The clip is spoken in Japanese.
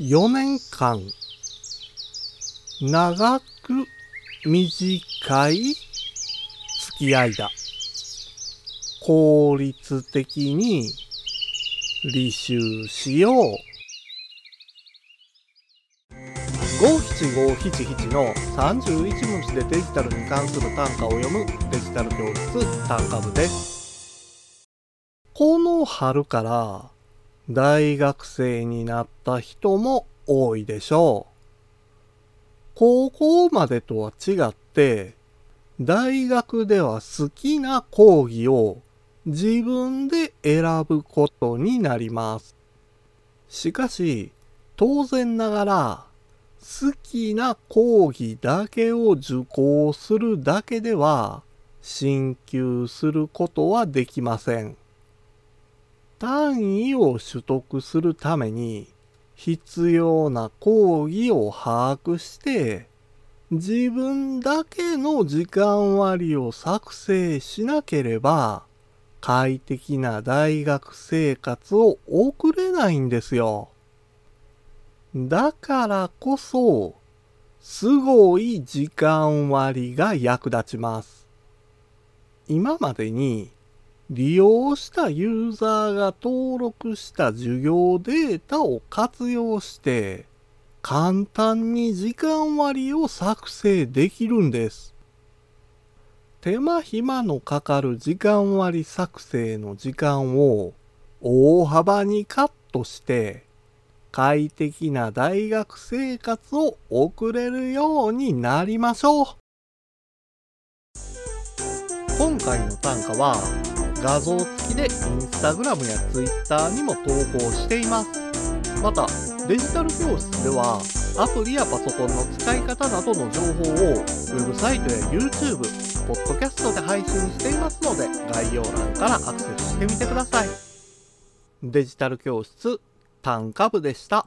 4年間、長く短い付き合いだ。効率的に履修しよう。五七五七七の31文字でデジタルに関する単価を読むデジタル教室単価部です。この春から大学生になった人も多いでしょう。高校までとは違って、大学では好きな講義を自分で選ぶことになります。しかし、当然ながら、好きな講義だけを受講するだけでは、進級することはできません。単位を取得するために、必要な講義を把握して、自分だけの時間割を作成しなければ、快適な大学生活を送れないんですよ。だからこそ、すごい時間割が役立ちます。今までに利用したユーザーが登録した授業データを活用して、簡単に時間割を作成できるんです。手間暇のかかる時間割作成の時間を大幅にカットして、快適な大学生活を送れるようになりましょう。今回の単価は画像付きでインスタグラムやツイッターにも投稿しています。また、デジタル教室ではアプリやパソコンの使い方などの情報をウェブサイトや YouTube、ポッドキャストで配信していますので概要欄からアクセスしてみてください。デジタル教室単価部でした。